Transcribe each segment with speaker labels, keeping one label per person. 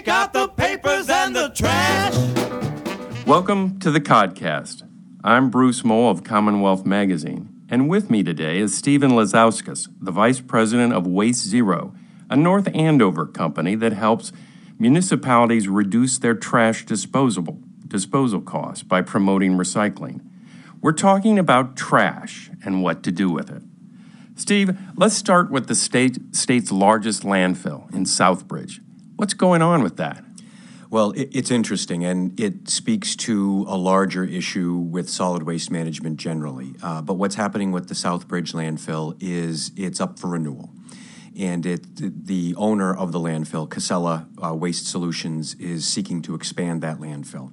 Speaker 1: Take out the papers and the trash.
Speaker 2: Welcome to the Codcast. I'm Bruce Mohl of Commonwealth Magazine, and with me today is Stephen Lisauskas, the Vice President of Waste Zero, a North Andover company that helps municipalities reduce their trash disposal, disposal costs by promoting recycling. We're talking about trash and what to do with it. Steve, let's start with the state, state's largest landfill in Southbridge. What's going on with that?
Speaker 3: Well, it, it's interesting, and it speaks to a larger issue with solid waste management generally. Uh, but what's happening with the Southbridge landfill is it's up for renewal. And it, the owner of the landfill, Casella uh, Waste Solutions, is seeking to expand that landfill.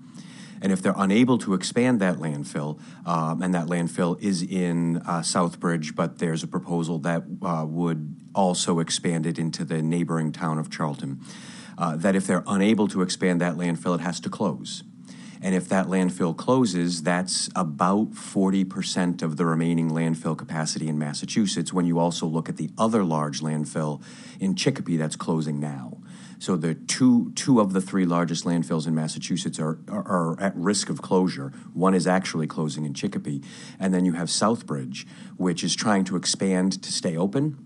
Speaker 3: And if they're unable to expand that landfill, um, and that landfill is in uh, Southbridge, but there's a proposal that uh, would also expand it into the neighboring town of Charlton, uh, that if they're unable to expand that landfill, it has to close. And if that landfill closes, that's about 40% of the remaining landfill capacity in Massachusetts when you also look at the other large landfill in Chicopee that's closing now. So the two two of the three largest landfills in Massachusetts are, are, are at risk of closure. One is actually closing in Chicopee, and then you have Southbridge, which is trying to expand to stay open.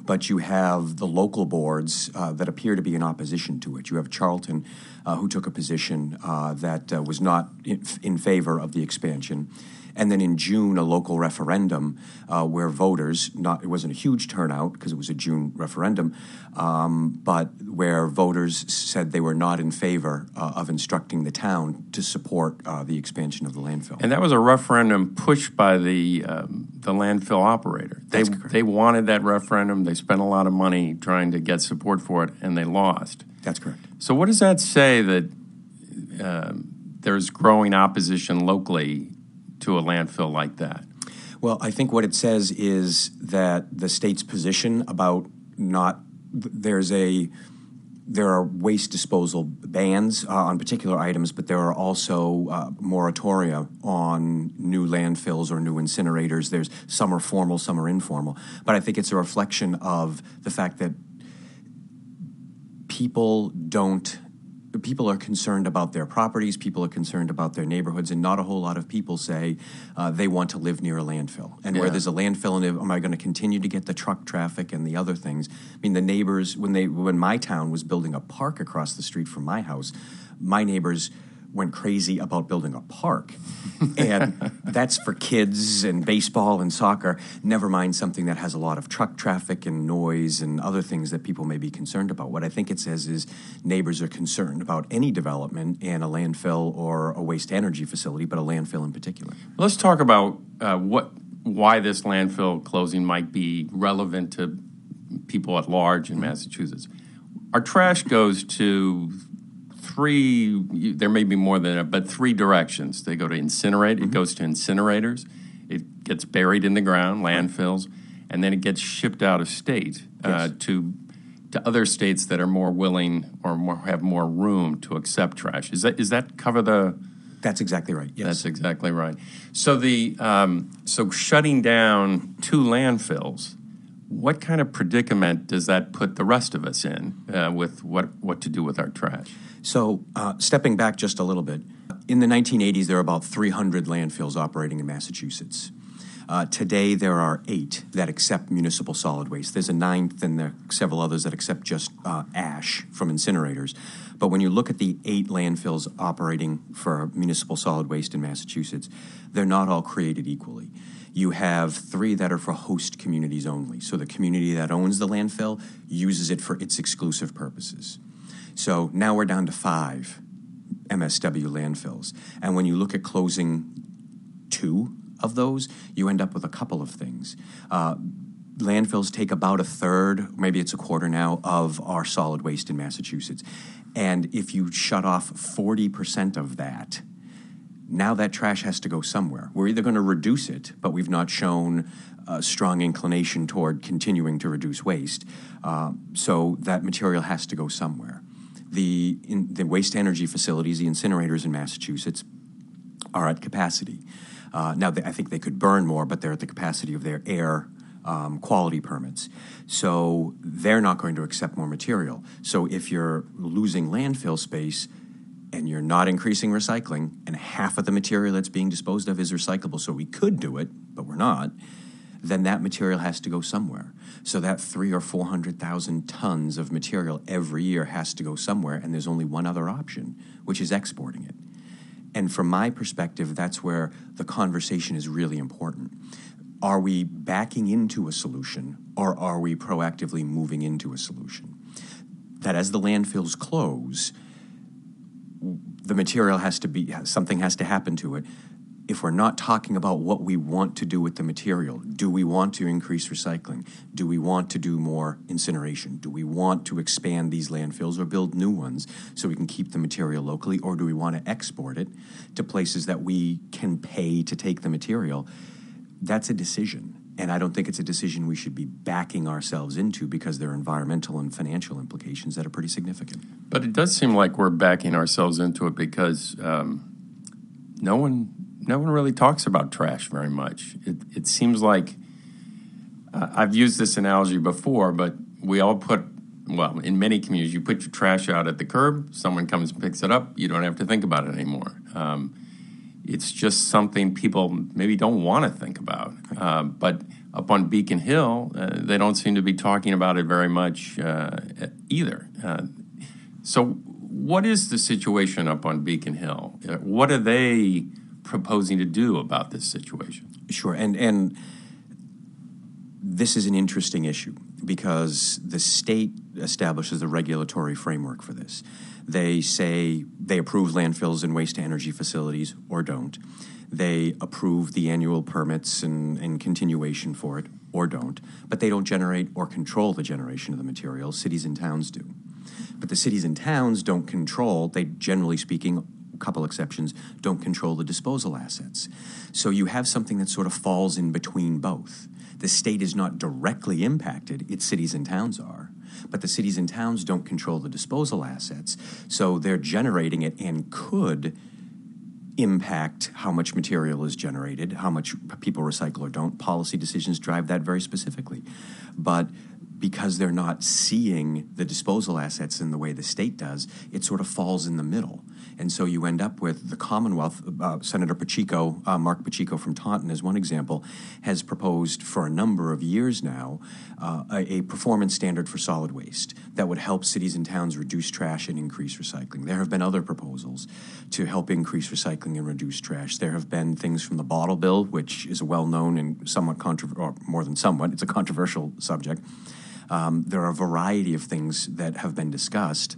Speaker 3: But you have the local boards uh, that appear to be in opposition to it. You have Charlton, uh, who took a position uh, that uh, was not in, in favor of the expansion and then in June a local referendum uh, where voters not it wasn't a huge turnout because it was a June referendum, um, but where voters said they were not in favor uh, of instructing the town to support uh, the expansion of the landfill.
Speaker 2: And that was a referendum pushed by the um, the landfill operator. They they wanted that referendum. They spent a lot of money trying to get support for it, and they lost.
Speaker 3: That's correct.
Speaker 2: So what does that say that? Um, there's growing opposition locally to a landfill like that?
Speaker 3: Well, I think what it says is that the state's position about not there's a there are waste disposal bans uh, on particular items, but there are also uh, moratoria on new landfills or new incinerators. There's some are formal, some are informal. But I think it's a reflection of the fact that people don't people are concerned about their properties, people are concerned about their neighborhoods, and not a whole lot of people say uh, they want to live near a landfill. And yeah. where there's a landfill, and am I going to continue to get the truck traffic and the other things? I mean, the neighbors when they when my town was building a park across the street from my house, my neighbors went crazy about building a park. and that's for kids and baseball and soccer, never mind something that has a lot of truck traffic and noise and other things that people may be concerned about. What I think it says is neighbors are concerned about any development in a landfill or a waste energy facility, but a landfill in particular.
Speaker 2: Let's talk about uh, what why this landfill closing might be relevant to people at large in. Massachusetts. Our trash goes to three, there may be more than that, but three directions. They go to incinerate, mm-hmm. it goes to incinerators, it gets buried in the ground, landfills, and then it gets shipped out of state uh, to to other states that are more willing or more, have more room to accept trash. Is that is that cover the?
Speaker 3: That's exactly right. Yes,
Speaker 2: that's exactly right. So the um, so shutting down two landfills. What kind of predicament does that put the rest of us in uh, with what what to do with our trash?
Speaker 3: So, uh, stepping back just a little bit, in the 1980s, there were about 300 landfills operating in Massachusetts. Uh, today, there are eight that accept municipal solid waste. There's a ninth, and there are several others that accept just uh, ash from incinerators. But when you look at the eight landfills operating for municipal solid waste in Massachusetts, they're not all created equally. You have three that are for host communities only. So the community that owns the landfill uses it for its exclusive purposes. So now we're down to five MSW landfills. And when you look at closing two of those, you end up with a couple of things. Uh, landfills take about a third, maybe it's a quarter now, of our solid waste in Massachusetts. And if you shut off 40% of that, now that trash has to go somewhere. We're either going to reduce it, but we've not shown a strong inclination toward continuing to reduce waste. Uh, so that material has to go somewhere the, in, the waste energy facilities, the incinerators in Massachusetts, are at capacity. Uh, now, they, I think they could burn more, but they're at the capacity of their air um, quality permits. So they're not going to accept more material. So if you're losing landfill space and you're not increasing recycling, and half of the material that's being disposed of is recyclable, so we could do it, but we're not, then that material has to go somewhere. So that three or four hundred thousand tons of material every year has to go somewhere, and there's only one other option, which is exporting it. And from my perspective, that's where the conversation is really important. Are we backing into a solution or are we proactively moving into a solution? That as the landfills close, the material has to be, something has to happen to it. If we're not talking about what we want to do with the material, do we want to increase recycling? Do we want to do more incineration? Do we want to expand these landfills or build new ones so we can keep the material locally? Or do we want to export it to places that we can pay to take the material? That's a decision. And I don't think it's a decision we should be backing ourselves into because there are environmental and financial implications that are pretty significant.
Speaker 2: But it does seem like we're backing ourselves into it because um, no one no one really talks about trash very much. It, it seems like uh, I've used this analogy before, but we all put well in many communities you put your trash out at the curb, someone comes and picks it up, you don't have to think about it anymore. Um, it's just something people maybe don't want to think about. Uh, but up on Beacon Hill, uh, they don't seem to be talking about it very much uh, either. Uh, so, what is the situation up on Beacon Hill? Uh, what are they proposing to do about this situation?
Speaker 3: Sure, and and this is an interesting issue because the state establishes the regulatory framework for this. They say they approve landfills and waste energy facilities or don't. They approve the annual permits and, and continuation for it or don't, but they don't generate or control the generation of the material. Cities and towns do. But the cities and towns don't control, they generally speaking, couple exceptions, don't control the disposal assets. So you have something that sort of falls in between both. The state is not directly impacted, its cities and towns are but the cities and towns don't control the disposal assets. So they're generating it and could impact how much material is generated, how much people recycle or don't. Policy decisions drive that very specifically. But because they're not seeing the disposal assets in the way the state does, it sort of falls in the middle. And so you end up with the Commonwealth. Uh, Senator Pacheco, uh, Marc Pacheco from Taunton, as one example, has proposed for a number of years now uh, a, a, performance standard for solid waste that would help cities and towns reduce trash and increase recycling. There have been other proposals to help increase recycling and reduce trash. There have been things from the bottle bill, which is a well known and somewhat controversial, or more than somewhat, it's a controversial subject. Um, there are a variety of things that have been discussed,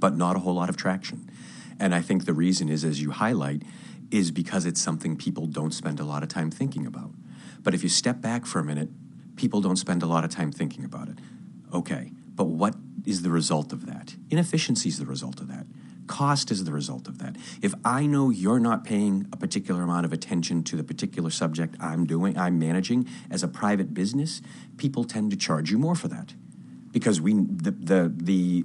Speaker 3: but not a whole lot of traction. And I think the reason is, as you highlight, is because it's something people don't spend a lot of time thinking about. But if you step back for a minute, people don't spend a lot of time thinking about it. Okay, but what is the result of that? Inefficiency is the result of that. Cost is the result of that. If I know you're not paying a particular amount of attention to the particular subject I'm doing, I'm managing as a private business, people tend to charge you more for that because we the the, the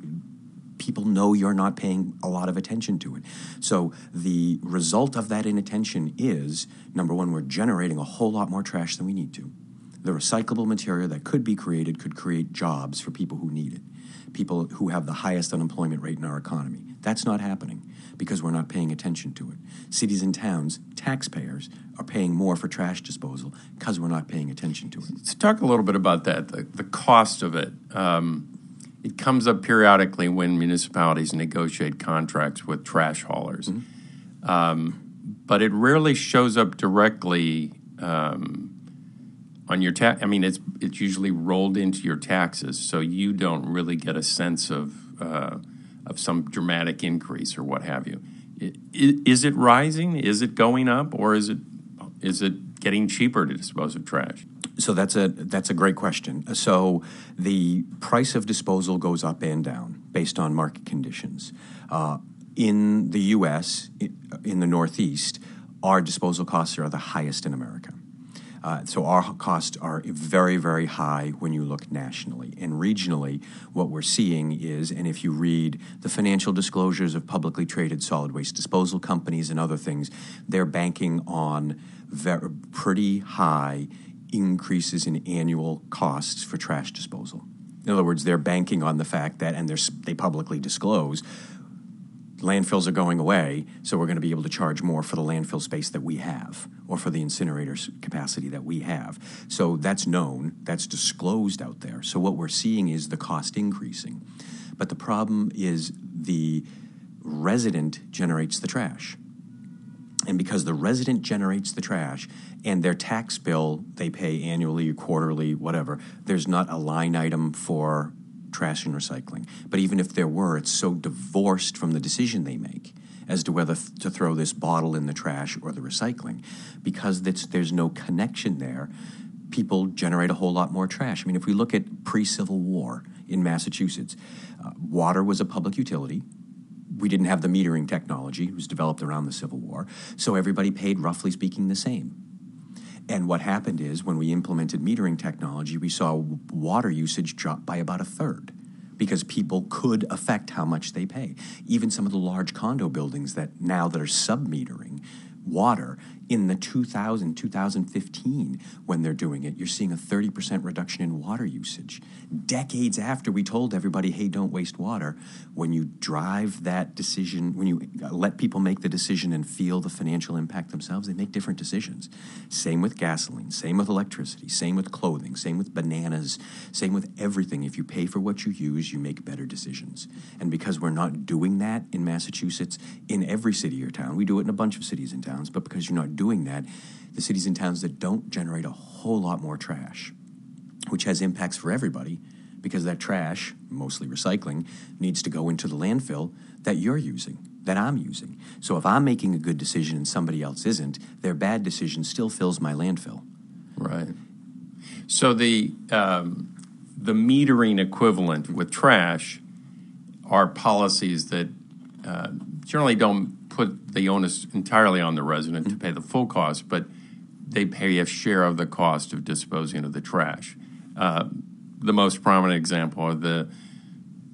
Speaker 3: people know you're not paying a lot of attention to it. So the result of that inattention is number one, we're generating a whole lot more trash than we need to. The recyclable material that could be created could create jobs for people who need it, people who have the highest unemployment rate in our economy. That's not happening because we're not paying attention to it. Cities and towns, taxpayers, are paying more for trash disposal because we're not paying attention to it.
Speaker 2: Let's talk a little bit about that, the, the cost of it. Um, it comes up periodically when municipalities negotiate contracts with trash haulers. Mm-hmm. Um, but it rarely shows up directly um, on your tax. I mean, it's it's usually rolled into your taxes, so you don't really get a sense of uh, of some dramatic increase or what have you. Is it rising? Is it going up, or is it is it getting cheaper to dispose of trash?
Speaker 3: So that's a that's a great question. So the price of disposal goes up and down based on market conditions. Uh, in the U.S., in the Northeast, our disposal costs are the highest in America. Uh, so our costs are very, very high when you look nationally. And regionally, what we're seeing is, and if you read the financial disclosures of publicly traded solid waste disposal companies and other things, they're banking on very, pretty high increases in annual costs for trash disposal. In other words, they're banking on the fact that, and they publicly disclose, landfills are going away, so we're going to be able to charge more for the landfill space that we have or for the incinerators capacity that we have. So that's known, that's disclosed out there. So what we're seeing is the cost increasing. But the problem is the resident generates the trash. And because the resident generates the trash and their tax bill they pay annually, quarterly, whatever, there's not a line item for trash and recycling. But even if there were, it's so divorced from the decision they make as to whether th- to throw this bottle in the trash or the recycling. Because there's no connection there, people generate a whole lot more trash. I mean, if we look at pre Civil War in Massachusetts, uh, water was a public utility we didn't have the metering technology. It was developed around the Civil War. So everybody paid, roughly speaking, the same. And what happened is when we implemented metering technology, we saw water usage drop by about a third because people could affect how much they pay. Even some of the large condo buildings that now that are sub-metering water in the 2000 2015 when they're doing it you're seeing a 30% reduction in water usage. Decades after we told everybody hey don't waste water when you drive that decision when you uh, let people make the decision and feel the financial impact themselves they make different decisions. Same with gasoline same with electricity same with clothing same with bananas same with everything. If you pay for what you use you make better decisions. And because we're not doing that in massachusetts in every city or town we do it in a bunch of cities and towns but because you're not doing that the cities and towns that don't generate a whole lot more trash which has impacts for everybody because that trash, mostly recycling, needs to go into the landfill that you're using, that I'm using. So if I'm making a good decision and somebody else isn't, their bad decision still fills my landfill.
Speaker 2: Right. So the um, the metering equivalent with trash are policies that uh, generally don't put the onus entirely on the resident to pay the full cost, but they pay a share of the cost of disposing of the trash. Uh, the most prominent example are the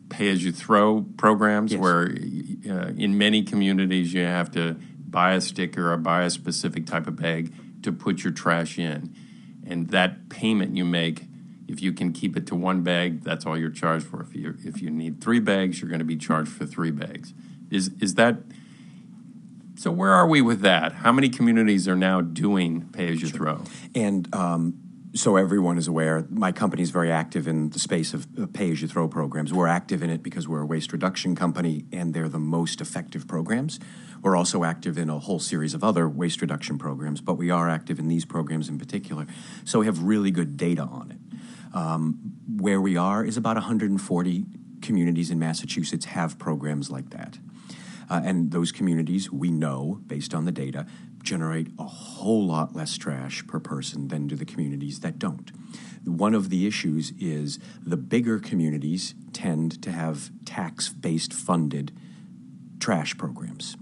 Speaker 2: pay as you throw programs,
Speaker 3: Yes.
Speaker 2: where uh, in many communities you have to buy a sticker or buy a specific type of bag to put your trash in. And that payment you make, if you can keep it to one bag, that's all you're charged for. If you if you need three bags, you're going to be charged for three bags. Is is that so? Where are we with that? How many communities are now doing pay as you throw?
Speaker 3: And um, so everyone is aware, my company is very active in the space of uh, pay-as-you-throw programs. We're active in it because we're a waste reduction company, and they're the most effective programs. We're also active in a whole series of other waste reduction programs, but we are active in these programs in particular. So we have really good data on it. Um, where we are is about 140 communities in Massachusetts have programs like that. Uh, and those communities, we know, based on the data, generate a whole lot less trash per person than do the communities that don't. One of the issues is the bigger communities tend to have tax based funded trash programs.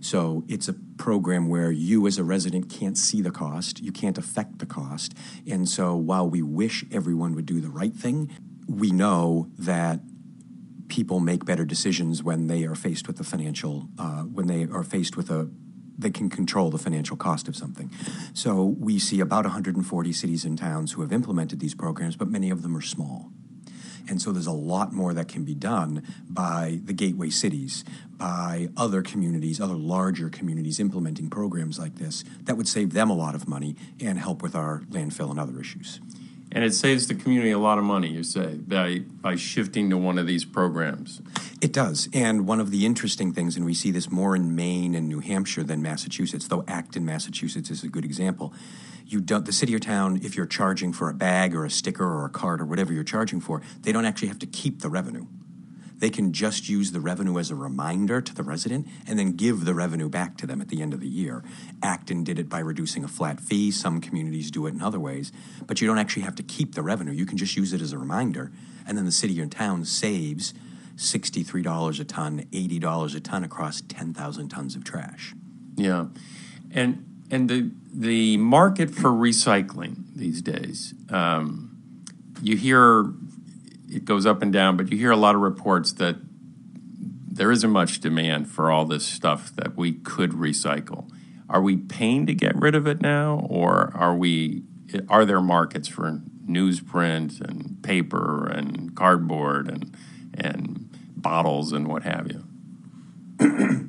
Speaker 3: So it's a program where you, as a resident, can't see the cost, you can't affect the cost. And so while we wish everyone would do the right thing, we know that people make better decisions when they are faced with the financial, uh, when they are faced with a, they can control the financial cost of something. So we see about 140 cities and towns who have implemented these programs, but many of them are small. And so there's a lot more that can be done by the gateway cities, by other communities, other larger communities implementing programs like this that would save them a lot of money and help with our landfill and other issues.
Speaker 2: And it saves the community a lot of money, you say, by by shifting to one of these programs.
Speaker 3: It does. And one of the interesting things, and we see this more in Maine and New Hampshire than Massachusetts, though Acton, Massachusetts is a good example. You don't, the city or town, if you're charging for a bag or a sticker or a card or whatever you're charging for, they don't actually have to keep the revenue. They can just use the revenue as a reminder to the resident and then give the revenue back to them at the end of the year. Acton did it by reducing a flat fee. Some communities do it in other ways. But you don't actually have to keep the revenue. You can just use it as a reminder. And then the city or town saves $63 a ton, $80 a ton across 10,000 tons of trash.
Speaker 2: Yeah, and and the the market for recycling these days, um, you hear it goes up and down, but you hear a lot of reports that there isn't much demand for all this stuff that we could recycle. Are we paying to get rid of it now, or are we are there markets for newsprint and paper and cardboard and and bottles and what have you?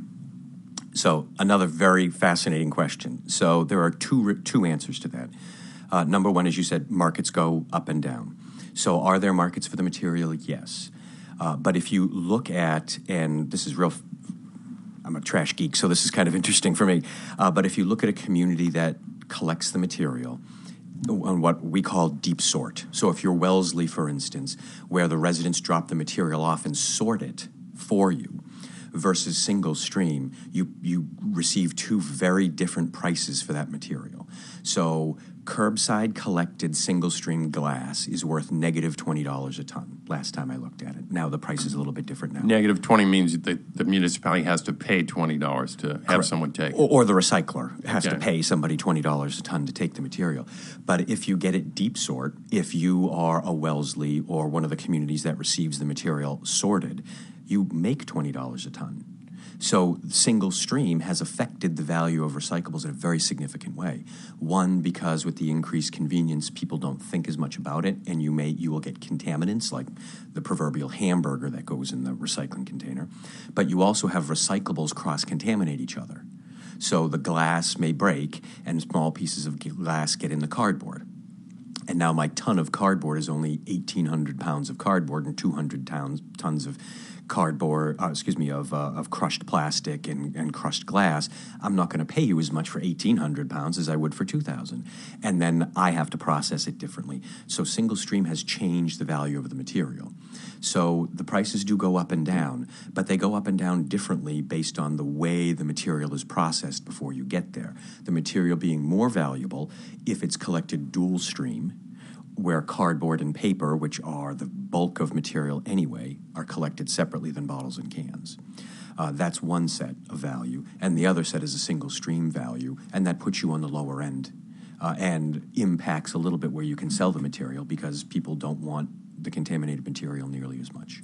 Speaker 3: So another very fascinating question. So there are two two answers to that. Uh, number one, as you said, markets go up and down. So are there markets for the material? Yes. Uh, but if you look at, and this is real, I'm a trash geek, so this is kind of interesting for me. Uh, but if you look at a community that collects the material on what we call deep sort. So if you're Wellesley, for instance, where the residents drop the material off and sort it for you, versus single stream, you you receive two very different prices for that material. So curbside collected single stream glass is worth negative negative twenty dollars a ton. Last time I looked at it. Now the price is a little bit different now.
Speaker 2: Negative 20 means that the municipality has to pay $20 to have someone take it.
Speaker 3: Or, or the recycler has to pay somebody twenty dollars a ton to take the material. But if you get it deep sort, if you are a Wellesley or one of the communities that receives the material sorted, you make twenty dollars a ton. So single stream has affected the value of recyclables in a very significant way. One, because with the increased convenience, people don't think as much about it, and you may you will get contaminants like the proverbial hamburger that goes in the recycling container. But you also have recyclables cross contaminate each other. So the glass may break, and small pieces of glass get in the cardboard. And now my ton of cardboard is only 1,800 pounds of cardboard and 200 tons, tons of cardboard, uh, excuse me, of, uh, of crushed plastic and, and crushed glass. I'm not going to pay you as much for 1,800 pounds as I would for 2,000. And then I have to process it differently. So single stream has changed the value of the material. So the prices do go up and down, but they go up and down differently based on the way the material is processed before you get there. The material being more valuable if it's collected dual stream, where cardboard and paper, which are the bulk of material anyway, are collected separately than bottles and cans. Uh, that's one set of value, and the other set is a single stream value, and that puts you on the lower end uh, and impacts a little bit where you can sell the material because people don't want the contaminated material nearly as much.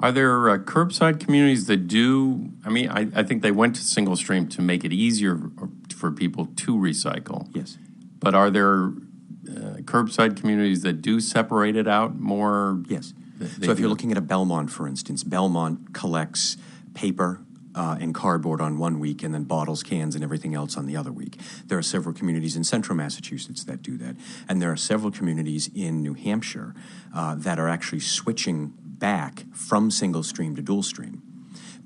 Speaker 2: Are there uh, curbside communities that do? I mean, I, I think they went to single stream to make it easier for people to recycle.
Speaker 3: Yes.
Speaker 2: But are there curbside communities that do separate it out more?
Speaker 3: Yes. So if you're looking at a Belmont, for instance, Belmont collects paper uh, and cardboard on one week and then bottles, cans, and everything else on the other week. There are several communities in central Massachusetts that do that. And there are several communities in New Hampshire uh, that are actually switching back from single stream to dual stream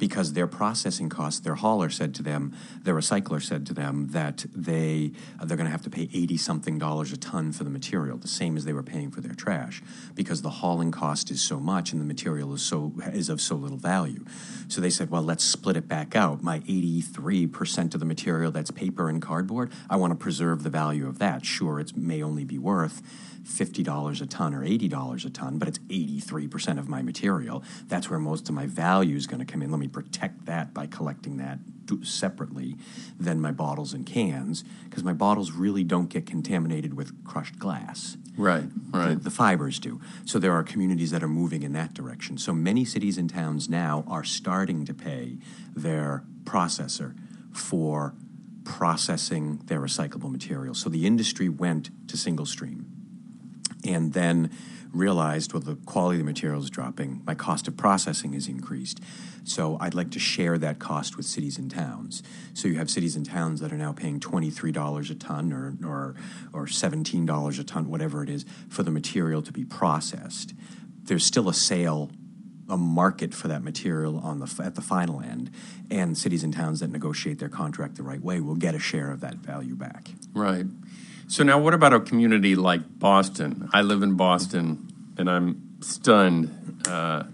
Speaker 3: because their processing costs, their hauler said to them, their recycler said to them that they uh, they're going to have to pay eighty something dollars a ton for the material, the same as they were paying for their trash, because the hauling cost is so much and the material is so is of so little value. So they said, well, let's split it back out. My eighty three percent of the material that's paper and cardboard, I want to preserve the value of that. Sure, it may only be worth $50 a ton or $80 a ton, but it's 83% of my material. That's where most of my value is going to come in. Let me protect that by collecting that separately than my bottles and cans, because my bottles really don't get contaminated with crushed glass.
Speaker 2: Right,
Speaker 3: The,
Speaker 2: right.
Speaker 3: the fibers do. So there are communities that are moving in that direction. So many cities and towns now are starting to pay their processor for processing their recyclable material. So the industry went to single stream and then realized, well, the quality of the material is dropping. My cost of processing is increased. So I'd like to share that cost with cities and towns. So you have cities and towns that are now paying $23 a ton or, or, or $17 a ton, whatever it is, for the material to be processed. There's still a sale a market for that material on the at the final end, and cities and towns that negotiate their contract the right way will get a share of that value back.
Speaker 2: Right. So now, what about a community like Boston? I live in Boston, and I'm stunned uh,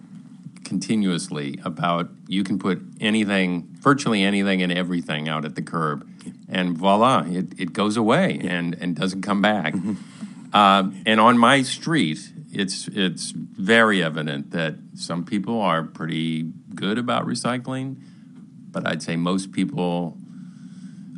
Speaker 2: continuously about you can put anything, virtually anything, and everything out at the curb, and voila, it, it goes away and and doesn't come back. Um, and on my street, it's it's very evident that some people are pretty good about recycling, but I'd say most people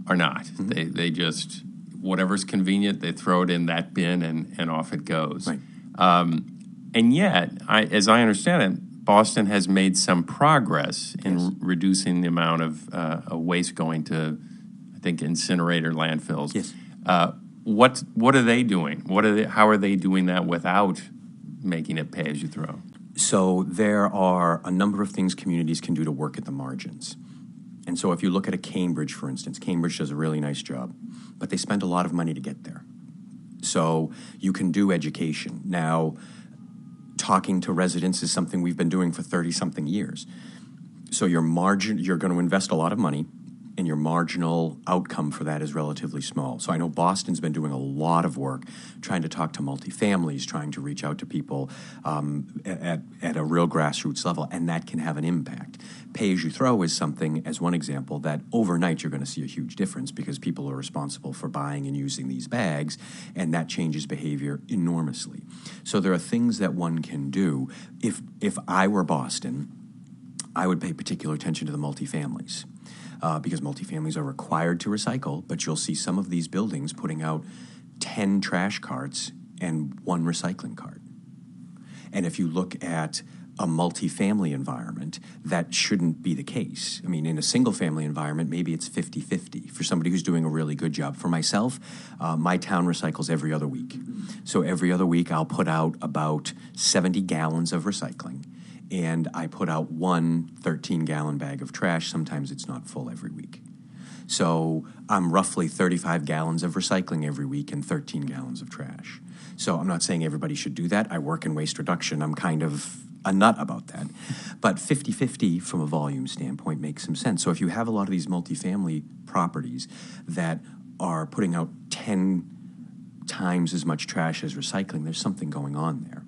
Speaker 2: are not. They they just whatever's convenient, they throw it in that bin and, and off it goes.
Speaker 3: Right.
Speaker 2: Um, and yet, I, as I understand it, Boston has made some progress in
Speaker 3: Yes.
Speaker 2: r- reducing the amount of uh, uh, waste going to, I think, incinerator landfills.
Speaker 3: Yes.
Speaker 2: Uh, what what are they doing? What are they, how are they doing that without making it pay as you throw?
Speaker 3: So there are a number of things communities can do to work at the margins. And so if you look at a Cambridge, for instance, Cambridge does a really nice job, but they spend a lot of money to get there. So you can do education. Now, talking to residents is something we've been doing for 30 something years. So your margin, you're going to invest a lot of money and your marginal outcome for that is relatively small. So I know Boston's been doing a lot of work trying to talk to multifamilies, trying to reach out to people um, at, at a real grassroots level, and that can have an impact. Pay as you throw is something, as one example, that overnight you're going to see a huge difference because people are responsible for buying and using these bags, and that changes behavior enormously. So there are things that one can do. If, if I were Boston, I would pay particular attention to the multifamilies uh, because multifamilies are required to recycle, but you'll see some of these buildings putting out 10 trash carts and one recycling cart. And if you look at a multifamily environment, that shouldn't be the case. I mean, in a single family environment, maybe it's 50 50 for somebody who's doing a really good job. For myself, uh, my town recycles every other week. So every other week, I'll put out about 70 gallons of recycling and I put out one 13 gallon bag of trash. Sometimes it's not full every week. So I'm roughly 35 gallons of recycling every week and 13 gallons of trash. So I'm not saying everybody should do that. I work in waste reduction. I'm kind of a nut about that. But 50 50 from a volume standpoint makes some sense. So if you have a lot of these multifamily properties that are putting out 10 times as much trash as recycling, there's something going on there.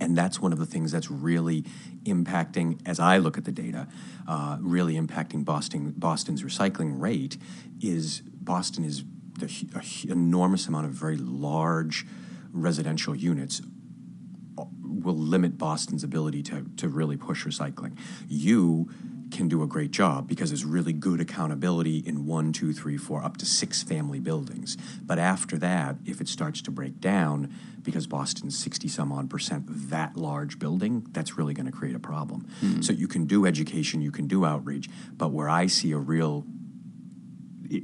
Speaker 3: And that's one of the things that's really impacting, as I look at the data, uh, really impacting Boston, Boston's recycling rate is Boston is the enormous amount of very large residential units uh, will limit Boston's ability to, to really push recycling. You can do a great job because there's really good accountability in one, two, three, four, up to six family buildings. But after that, if it starts to break down, because Boston's 60 some odd percent that large building, that's really going to create a problem. Mm-hmm. So you can do education, you can do outreach, but where I see a real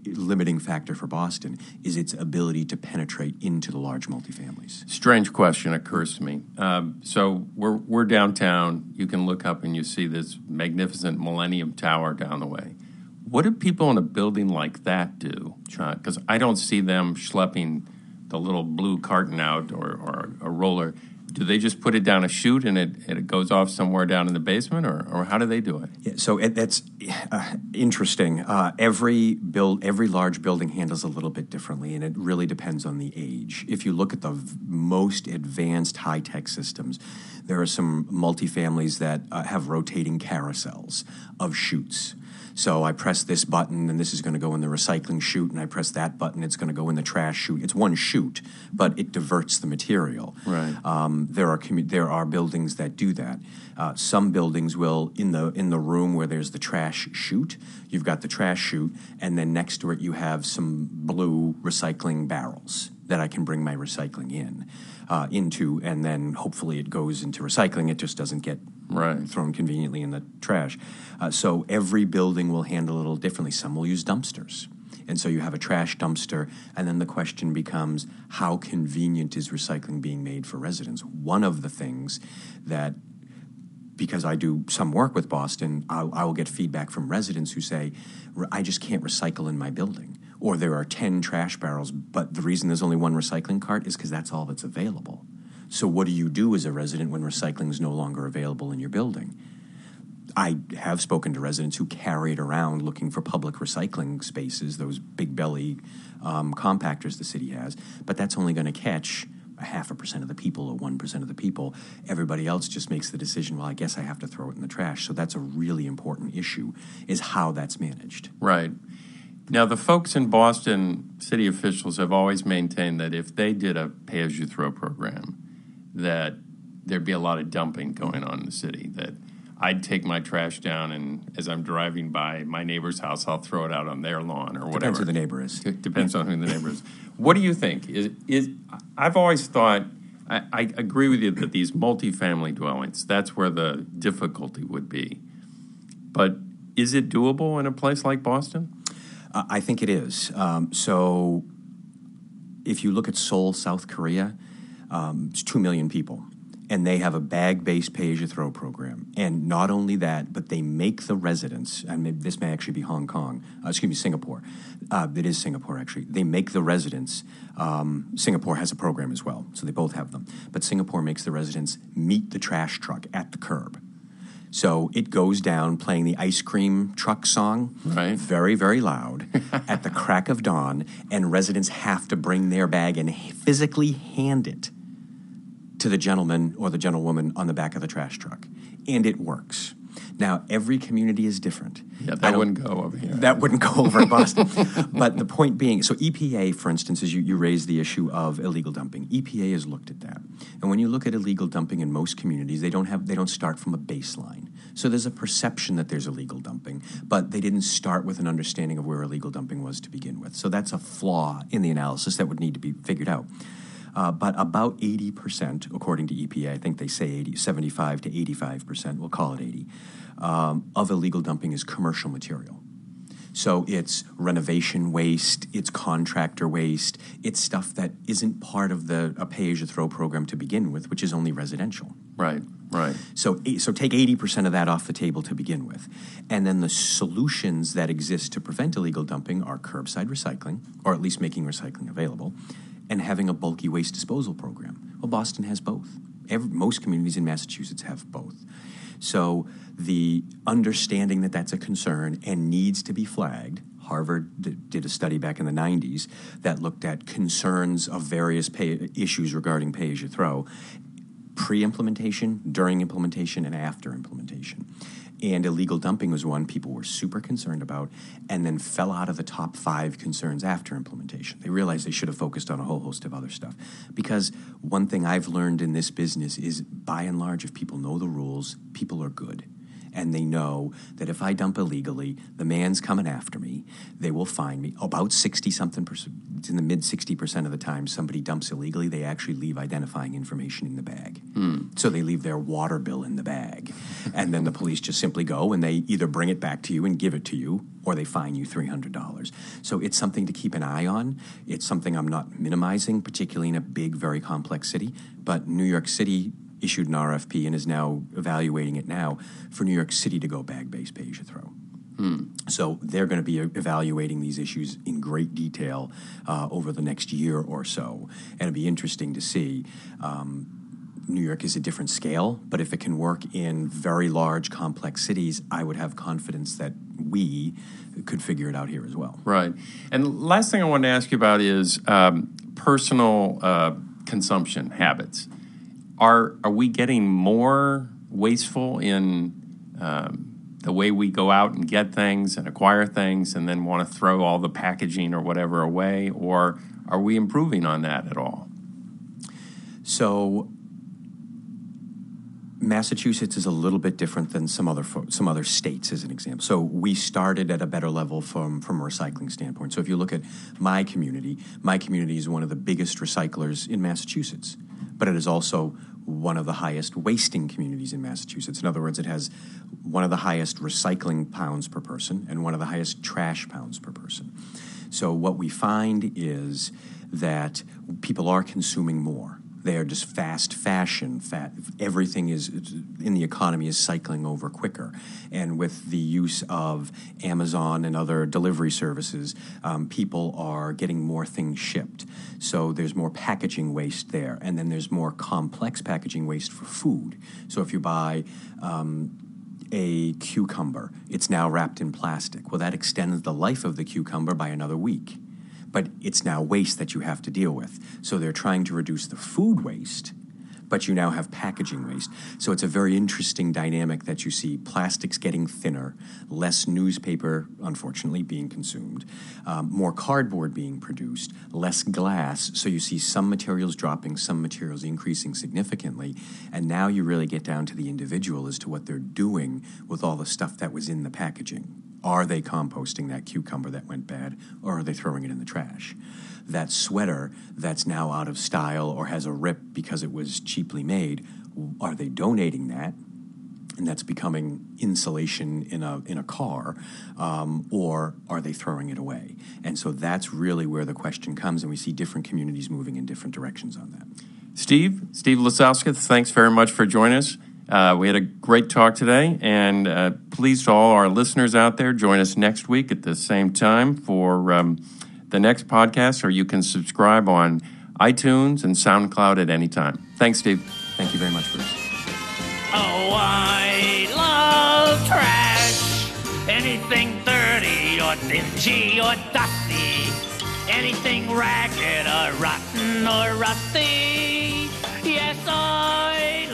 Speaker 3: limiting factor for Boston is its ability to penetrate into the large multifamilies.
Speaker 2: Strange question occurs to me. Um, so we're we're downtown. You can look up and you see this magnificent Millennium Tower down the way. What do people in a building like that do? Because I don't see them schlepping the little blue carton out or, or a roller do they just put it down a chute and it, it goes off somewhere down in the basement, or, or how do they do it?
Speaker 3: Yeah, so it, that's uh, interesting. Uh, every build, every large building handles a little bit differently, and it really depends on the age. If you look at the v- most advanced high tech systems, there are some multifamilies that uh, have rotating carousels of chutes. So I press this button, and this is going to go in the recycling chute, and I press that button, it's going to go in the trash chute. It's one chute, but it diverts the material.
Speaker 2: Right.
Speaker 3: Um, there are commu- there are buildings that do that. Uh, some buildings will in the in the room where there's the trash chute, you've got the trash chute, and then next to it you have some blue recycling barrels that I can bring my recycling in uh, into, and then hopefully it goes into recycling. It just doesn't get
Speaker 2: right.
Speaker 3: thrown conveniently in the trash. Uh, so every building will handle it a little differently. Some will use dumpsters. And so you have a trash dumpster, and then the question becomes how convenient is recycling being made for residents? One of the things that because I do some work with Boston, I, I, will get feedback from residents who say, I just can't recycle in my building or there are 10 trash barrels, but the reason there's only one recycling cart is because that's all that's available. So, what do you do as a resident when recycling is no longer available in your building? I have spoken to residents who carry it around looking for public recycling spaces, those big belly um, compactors the city has, but that's only going to catch a half a percent of the people or one percent of the people. Everybody else just makes the decision. Well, I guess I have to throw it in the trash. So that's a really important issue: is how that's managed.
Speaker 2: Right. Now, the folks in Boston, city officials, have always maintained that if they did a pay as you throw program, that there'd be a lot of dumping going on in the city. That I'd take my trash down, and as I'm driving by my neighbor's house, I'll throw it out on their lawn or whatever.
Speaker 3: Depends who the neighbor is.
Speaker 2: It depends on who the neighbor is. What do you think? Is, is I've always thought. I, I agree with you that these multifamily dwellings, that's where the difficulty would be. But is it doable in a place like Boston?
Speaker 3: Uh, I think it is. Um, so if you look at Seoul, South Korea, um, it's 2 million people. And they have a bag based pay as you throw program. And not only that, but they make the residents, and maybe this may actually be Hong Kong, uh, excuse me, Singapore. Uh, it is Singapore, actually. They make the residents, um, Singapore has a program as well, so they both have them. But Singapore makes the residents meet the trash truck at the curb. So it goes down playing the ice cream truck song,
Speaker 2: Right.
Speaker 3: very, very loud, at the crack of dawn, and residents have to bring their bag and physically hand it to the gentleman or the gentlewoman on the back of the trash truck. And it works. Now, every community is different.
Speaker 2: Yeah, that wouldn't go over here.
Speaker 3: That wouldn't go over in Boston. but the point being, so EPA, for instance, as you, you raised the issue of illegal dumping, EPA has looked at that. And when you look at illegal dumping in most communities, they don't have they don't start from a baseline. So there's a perception that there's illegal dumping, but they didn't start with an understanding of where illegal dumping was to begin with. So that's a flaw in the analysis that would need to be figured out. Uh, but about 80%, according to EPA, I think they say 80, 75 to 85%, we'll call it 80, um, of illegal dumping is commercial material. So it's renovation waste, it's contractor waste, it's stuff that isn't part of the a pay as you throw program to begin with, which is only residential.
Speaker 2: Right, right.
Speaker 3: So, so take 80% of that off the table to begin with. And then the solutions that exist to prevent illegal dumping are curbside recycling, or at least making recycling available, and having a bulky waste disposal program. Well, Boston has both. Every, most communities in Massachusetts have both. So the understanding that that's a concern and needs to be flagged. Harvard did a study back in the 90s that looked at concerns of various pay, issues regarding pay as you throw pre implementation, during implementation, and after implementation. And illegal dumping was one people were super concerned about and then fell out of the top five concerns after implementation. They realized they should have focused on a whole host of other stuff. Because one thing I've learned in this business is by and large, if people know the rules, people are good and they know that if I dump illegally, the man's coming after me. They will find me. About 60 something percent, it's in the mid 60% of the time somebody dumps illegally, they actually leave identifying information in the bag. Hmm. So they leave their water bill in the bag. and then the police just simply go and they either bring it back to you and give it to you or they fine you $300. So it's something to keep an eye on. It's something I'm not minimizing, particularly in a big, very complex city. But New York City issued an RFP and is now evaluating it now for New York City to go bag based pay as you throw. So they're going to be evaluating these issues in great detail uh, over the next year or so, and it'll be interesting to see. Um, New York is a different scale, but if it can work in very large, complex cities, I would have confidence that we could figure it out here as well.
Speaker 2: Right. And last thing I wanted to ask you about is um, personal uh, consumption habits. Are are we getting more wasteful in um, the way we go out and get things and acquire things, and then want to throw all the packaging or whatever away, or are we improving on that at all?
Speaker 3: So Massachusetts is a little bit different than some other some other states, as an example. So we started at a better level from from a recycling standpoint. So if you look at my community, my community is one of the biggest recyclers in Massachusetts, but it is also one of the highest wasting communities in Massachusetts. In other words, it has one of the highest recycling pounds per person and one of the highest trash pounds per person. So what we find is that people are consuming more. They are just fast fashion. Fat, everything is in the economy is cycling over quicker, and with the use of Amazon and other delivery services, um, people are getting more things shipped. So there's more packaging waste there, and then there's more complex packaging waste for food. So if you buy um, a cucumber. It's now wrapped in plastic. Well, that extends the life of the cucumber by another week. But it's now waste that you have to deal with. So they're trying to reduce the food waste, but you now have packaging waste. So it's a very interesting dynamic that you see plastics getting thinner, less newspaper, unfortunately, being consumed, um, more cardboard being produced, less glass. So you see some materials dropping, some materials increasing significantly. And now you really get down to the individual as to what they're doing with all the stuff that was in the packaging. Are they composting that cucumber that went bad, or are they throwing it in the trash? That sweater that's now out of style or has a rip because it was cheaply made, are they donating that? and that's becoming insulation in a in a car, um, or are they throwing it away? And so that's really where the question comes, and we see different communities moving in different directions on that.
Speaker 2: Steve, Steve Lisauskas, thanks very much for joining us. Uh, we had a great talk today, and uh, please to all our listeners out there, join us next week at the same time for um, the next podcast, or you can subscribe on iTunes and SoundCloud at any time. Thanks, Steve.
Speaker 3: Thank you very much, Bruce.
Speaker 1: Oh, I love trash. Anything dirty or dingy or dusty. Anything ragged or rotten or rusty. Yes, I